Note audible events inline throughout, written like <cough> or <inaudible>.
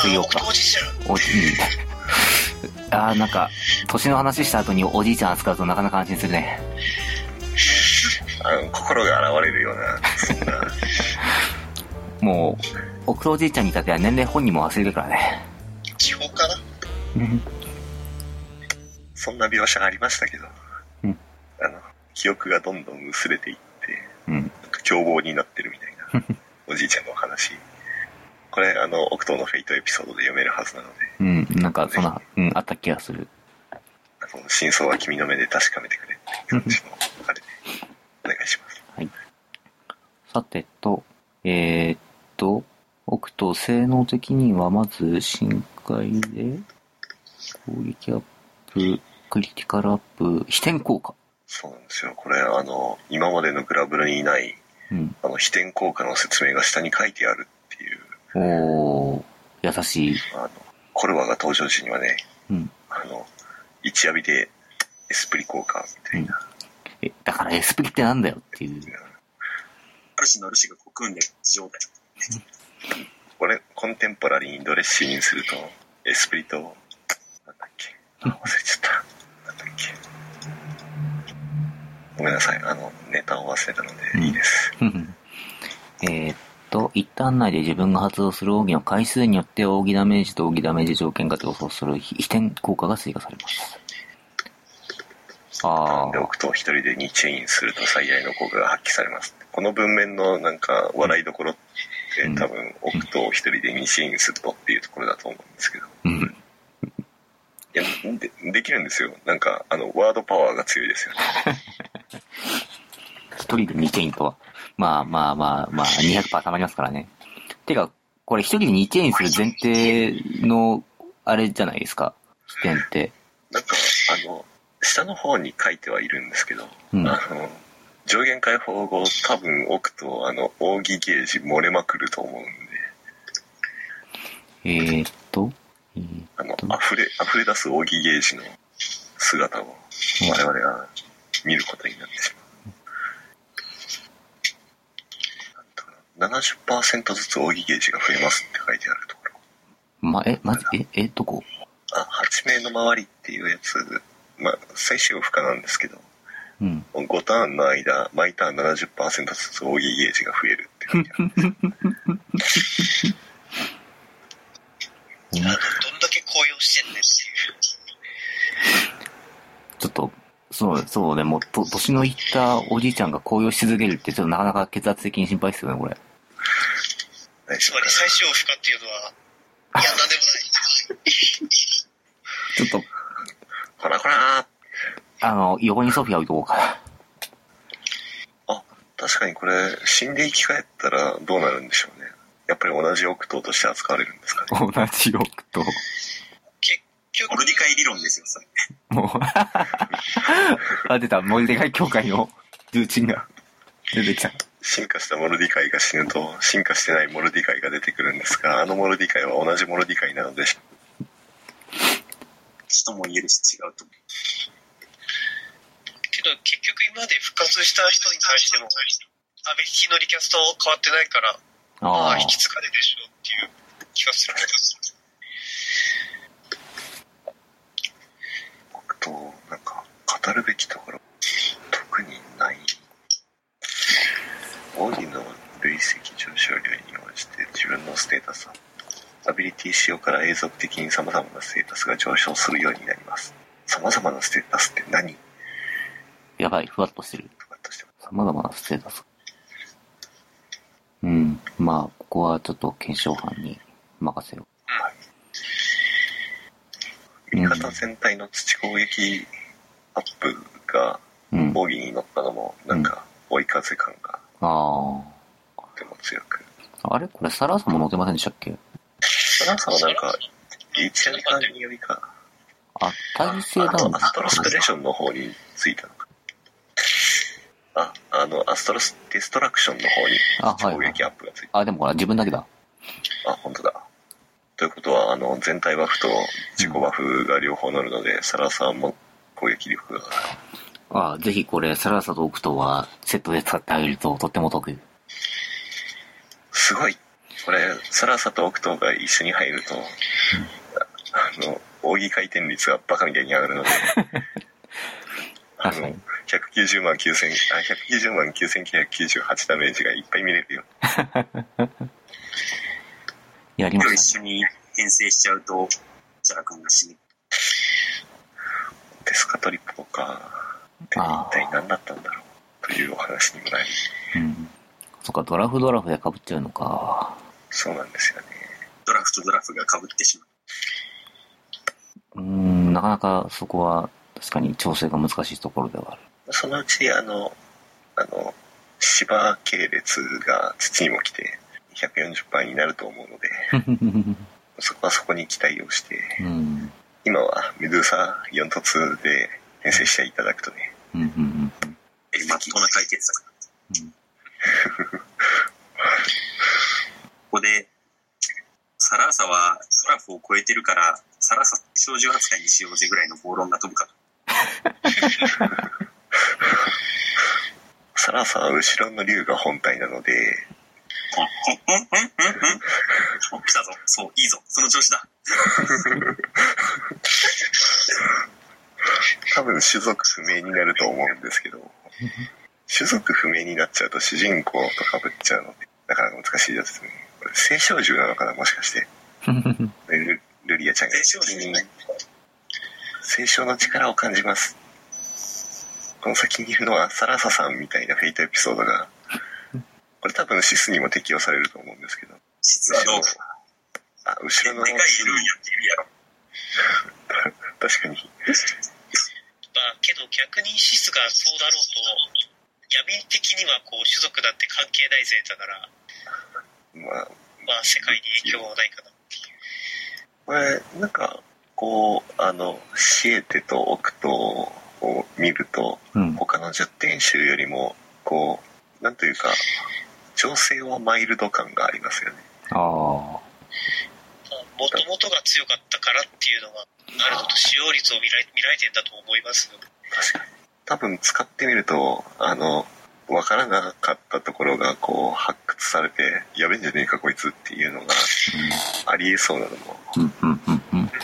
次ようか。おじいあーなんか年の話した後におじいちゃん扱うとなかなか安心するね。あの心が現れるような、そんな、<laughs> もう奥とおじいちゃんに至っては年齢本人も忘れるからね。地方かな。そんな描写がありましたけど、うん。あの、記憶がどんどん薄れていって、うん。凶暴になってるみたいな、<laughs> おじいちゃんのお話。これ、あの、オクのフェイトエピソードで読めるはずなので、うんなんかそんなうんあった気がする。真相は君の目で確かめてくれっていう感じの、あれで、お願いします。さてとえー、っと奥と性能的にはまず深海で攻撃アップクリティカルアップ飛天効果そうなんですよ。これ、あの、今までのグラブルにいない、うん。あの、飛天効果の説明が下に書いてあるおー。優しい。あの、コルバが登場時にはね、うん。あの、一浴びでエスプリ効果みたいな、えだからエスプリってなんだよっていう。ある種の主がこう組んでる状態。これ、コンテンポラリーにドレッシーにすると、エスプリと、なんだっけ、あ忘れちゃった。なんだっけ？ごめんなさい、あの、ネタを忘れたのでいいです。えーっと、一旦内で自分が発動する奥義の回数によって奥義ダメージと奥義ダメージ条件が予想する飛天効果が追加されます。あで、あ、置くと一人で2チェインすると最大の効果が発揮されます。この文面のなんか笑いどころってうん多分置くと一人で2チェインするとっていうところだと思うんですけど。うん。いや、で、できるんですよ。なんか、あの、ワードパワーが強いですよね。<laughs> 一人で2チェインとは。まあまあまあまあ、200%溜まりますからね。てか、これ一人で2チェインする前提の、あれじゃないですか？視点って。なんか、あの、下の方に書いてはいるんですけど、うんあの、上限解放後多分置くと、あの、扇ゲージ漏れまくると思うんで、えーっと、えーあの、溢れ、溢れ出す扇ゲージの姿を我々は見ることになってしまう。なんとかな70%ずつ扇ゲージが増えますって書いてあるところ。ま、え、まず、え、え、どこ？あ、8名の周りっていうやつ、まあ、最終負荷なんですけど、うん。5ターンの間、毎ターン70%ずつ扇ゲージが増えるって書いてある <laughs> どんだけ高揚してんねんっていう。ちょっと、そう、そうね、もう、と、年のいったおじいちゃんが高揚し続けるって、ちょっとなかなか血圧的に心配ですよね、これ。つまり最小負荷っていうのは、いや、<laughs> なんでもない。<laughs> ちょっと、なほらほらあの、横にソフィア置いとこうか。あ、確かにこれ、死んで生き返ったらどうなるんでしょうね。やっぱり同じ奥党として扱われるんですかね。同じ奥と、結局、モルディカイ理論ですよ、それ。もう、<laughs> あ、出た、モルデカイ協会の重鎮が出てきた。進化したモルディカイが死ぬと、進化してないモルディカイが出てくるんですが、あのモルディカイは同じモルディカイなので、死とも言えるし違うと思う。けど結局今まで復活した人に対しても、アビリティのリキャスト変わってないから、まあああ、引き継がれるでしょうっていう気がするけど。僕と、なんか、語るべきところ、特にない。オーディの累積上昇量に応じて自分のステータスは、アビリティ使用から永続的に様々なステータスが上昇するようになります。様々なステータスって何？やばい、ふわっとしてる。とかとしても様々なステータス。うん。まあ、ここはちょっと検証班に任せよ味方全体の土攻撃アップがう。うん。ボギーに乗ったのも、なんか、追い風感があとても強く。あ。あれ？これサラーさんも乗ってませんでしたっけ？その朝はなんか、一夜間によりか、あ、ダウンアストロステレーションの方についたのか。あ、あの、アストロスデストラクションの方にあはいはい攻撃アップがついた。あ、でもほら、自分だけだ。あ、本当だ。ということは、あの、全体バフと自己バフが両方乗るので、サラさんも攻撃力が、あぜひこれ、サラーサとオクトはセットで使ってあげるととっても得。すごい。これ、サラーサとオクトが一緒に入ると、あの、扇回転率がバカみたいに上がるので、<laughs> あの確かに、190万9000、あ、190万9998ダメージがいっぱい見れるよ。<laughs> やりまし。一緒に編成しちゃうと、ジャラ君が死ぬ。デスカトリポか。一体何だったんだろう。というお話にもなり、うん。そっか、ドラフドラフで被っちゃうのか。そうなんですよね。ドラフとドラフが被ってしまう。うーん、なかなかそこは確かに調整が難しいところではある。そのうち、あの、あの、芝系列が土にも来て、140倍になると思うので、<laughs> そこはそこに期待をして、うん。今はメドゥーサ4突で編成していただくとね、うん、うん、うん。え、まっとうな解決策。うんここで、サラーサはドラフを超えてるから、サラーサ少女扱いにしようぜぐらいの暴論が飛ぶかと。サラーサは後ろの竜が本体なので、うん、うん、うん、うん、うん。お、来たぞ。そう、いいぞ。その調子だ。多分種族不明になると思うんですけど、種族不明になっちゃうと主人公と被っちゃうので、なかなか難しいですね。これ青少獣なのかな、もしかして。ルルリアちゃんが青少獣ね青少の力を感じます。この先にいるのはサラサさんみたいなフェイトエピソードが、これ多分シスにも適用されると思うんですけど、実はどうか。あ、後ろの、でかいいるんやっているやろ。<laughs> 確かに、逆にシスがそうだろうと、闇的にはこう種族なんて関係ないぜだから、まあ、まあ世界に影響はないかなっていう。これ、なんか、こう、あの、シエテとオクトを見ると、うん。他の10点集よりも、こう、なんというか、情勢はマイルド感がありますよね。ああ。もともとが強かったからっていうのがあるのと使用率を見られ見られてんだと思いますよ確かに。多分使ってみると、あの、わからなかったところが、こう、発掘されて、やべえんじゃねえかこいつっていうのがありえそうなのも。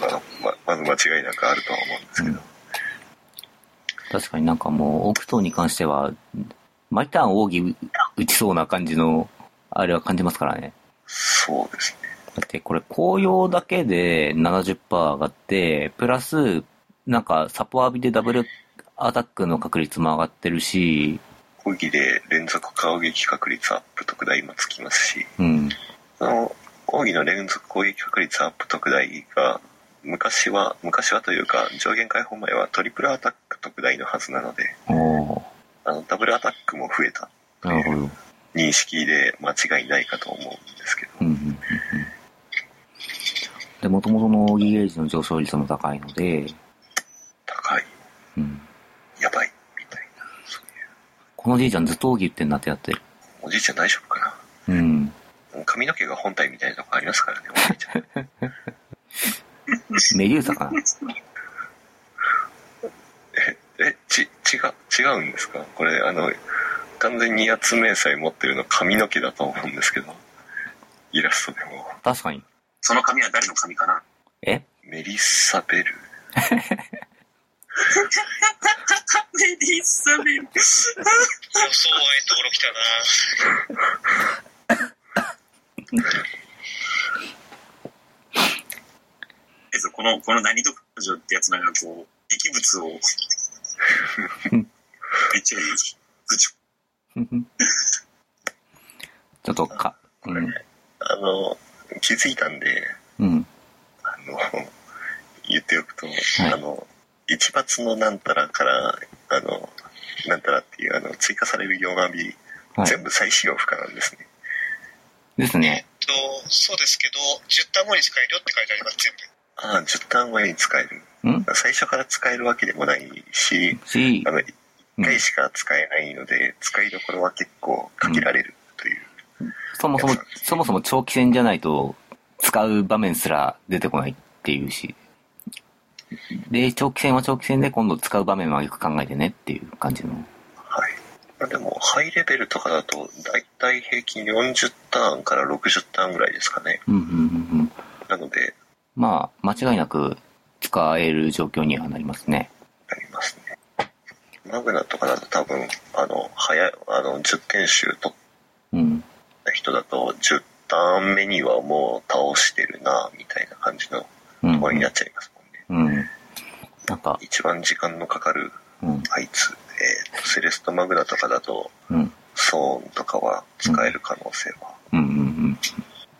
まあ、ままず間違いなくあるとは思うんですけど。確かになんかもう、オクトーに関しては、毎ターン奥義打ちそうな感じの、あれは感じますからね。そうですね。だってこれ紅葉だけで70%上がって、プラス、なんかサポ浴びでダブルアタックの確率も上がってるし、講義で連続攻撃確率アップ特大もつきますし、うん。その講義の連続攻撃確率アップ特大が、昔は、昔はというか、上限解放前はトリプルアタック特大のはずなので、あの、ダブルアタックも増えたなるほど。認識で間違いないかと思うんですけど、うんうんうんうん。で、元々の奥義ゲージの上昇率も高いので、高い、うん。やばい、みたいな、そういう。このじいちゃんずっと奥義言ってんなってやってる。おじいちゃん大丈夫かうん。な髪の毛が本体みたいなとこありますからね、おじいちゃん。メデューサかなえ、ち、違う、違うんですか？これ、あの、完全に八つ迷彩持ってるの髪の毛だと思うんですけど、イラストでも。確かに。その髪は誰の髪かな？え？メリッサベル。<laughs> メリッサベル。予想外のところ来たなえっと、この、この何読女ってやつなんかこう、劇物を、めっちゃいい。部長。ちょっとか、うん。あの、気づいたんで、うん。あの、言っておくと、いあの、一抜のなんたらから、あの、なんたらっていう、あの、追加される弱火、はい。全部再使用不可なんですね。ですね。と、そうですけど、10ターン後に使えるよって書いてあります、全部。ああ、10ターン後に使える。ん？最初から使えるわけでもないし、しあ、の、1回しか使えないので、使いどころは結構限られるという。そもそも、そもそも長期戦じゃないと、使う場面すら出てこないっていうし。で、長期戦は長期戦で今度使う場面はよく考えてねっていう感じの。はい。まあでも、ハイレベルとかだと、だいたい平均40ターンから60ターンぐらいですかね。うんうんうんうん。なので、まあ、間違いなく使える状況にはなりますね。なりますね。マグナとかだと多分、あの、早い、あの、10点集取っうん。た人だと、10ターン目にはもう倒してるな、みたいな感じのうんところになっちゃいますもんね。うん。なんか、一番時間のかかるうん。あいつ、えー、セレストマグナとかだと、うん。ソーンとかは使える可能性は。うんうんうん。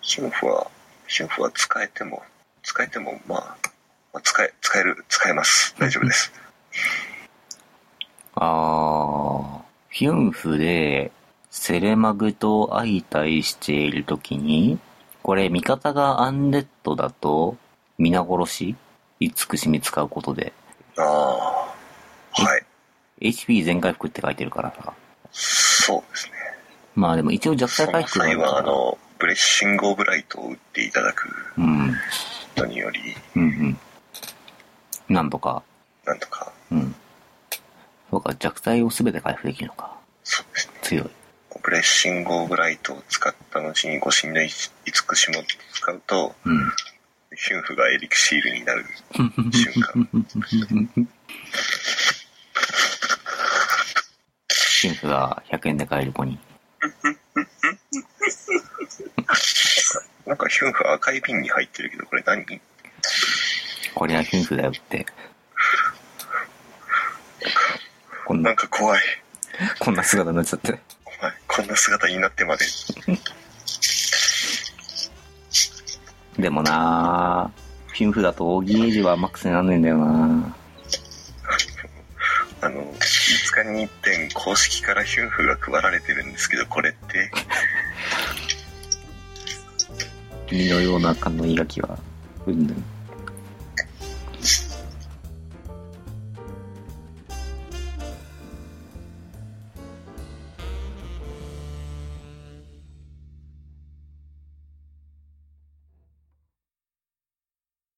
ヒュンフは、ヒュンフは使えても、使えても、まあ、まあ、使え、使える、使えます。大丈夫です。あー、ヒュンフで、セレマグと相対しているときに、これ、味方がアンデッドだと、皆殺し？慈しみ使うことで、ああ、はい。HP 全回復って書いてるからさ。そうですね。まあでも一応弱その体回復があ際は、あの、ブレッシングオブライトを打っていただくうん。のにより、うんうん。なんとか、なんとか、うん。そうか、弱体を全て回復できるのか。そうですね。強い。ブレッシングオブライトを使った後にご神の慈しみを使うと、うん。ヒュンフがエリクシールになる瞬間。シンフが100円で買える子に。なんかヒュンフ赤い瓶に入ってるけど、これ何？これはヒンフだよって。こんな、なんか怖い。こんな姿になっちゃって。怖い。こんな姿になってまで。でもなぁ、ヒンフだとオーギーエイジはマックスになんねえんだよな <laughs> あの、5日に一点公式からヒュンフが配られてるんですけど、これって、<laughs> 君のような勘のいいガキは、うんぬん。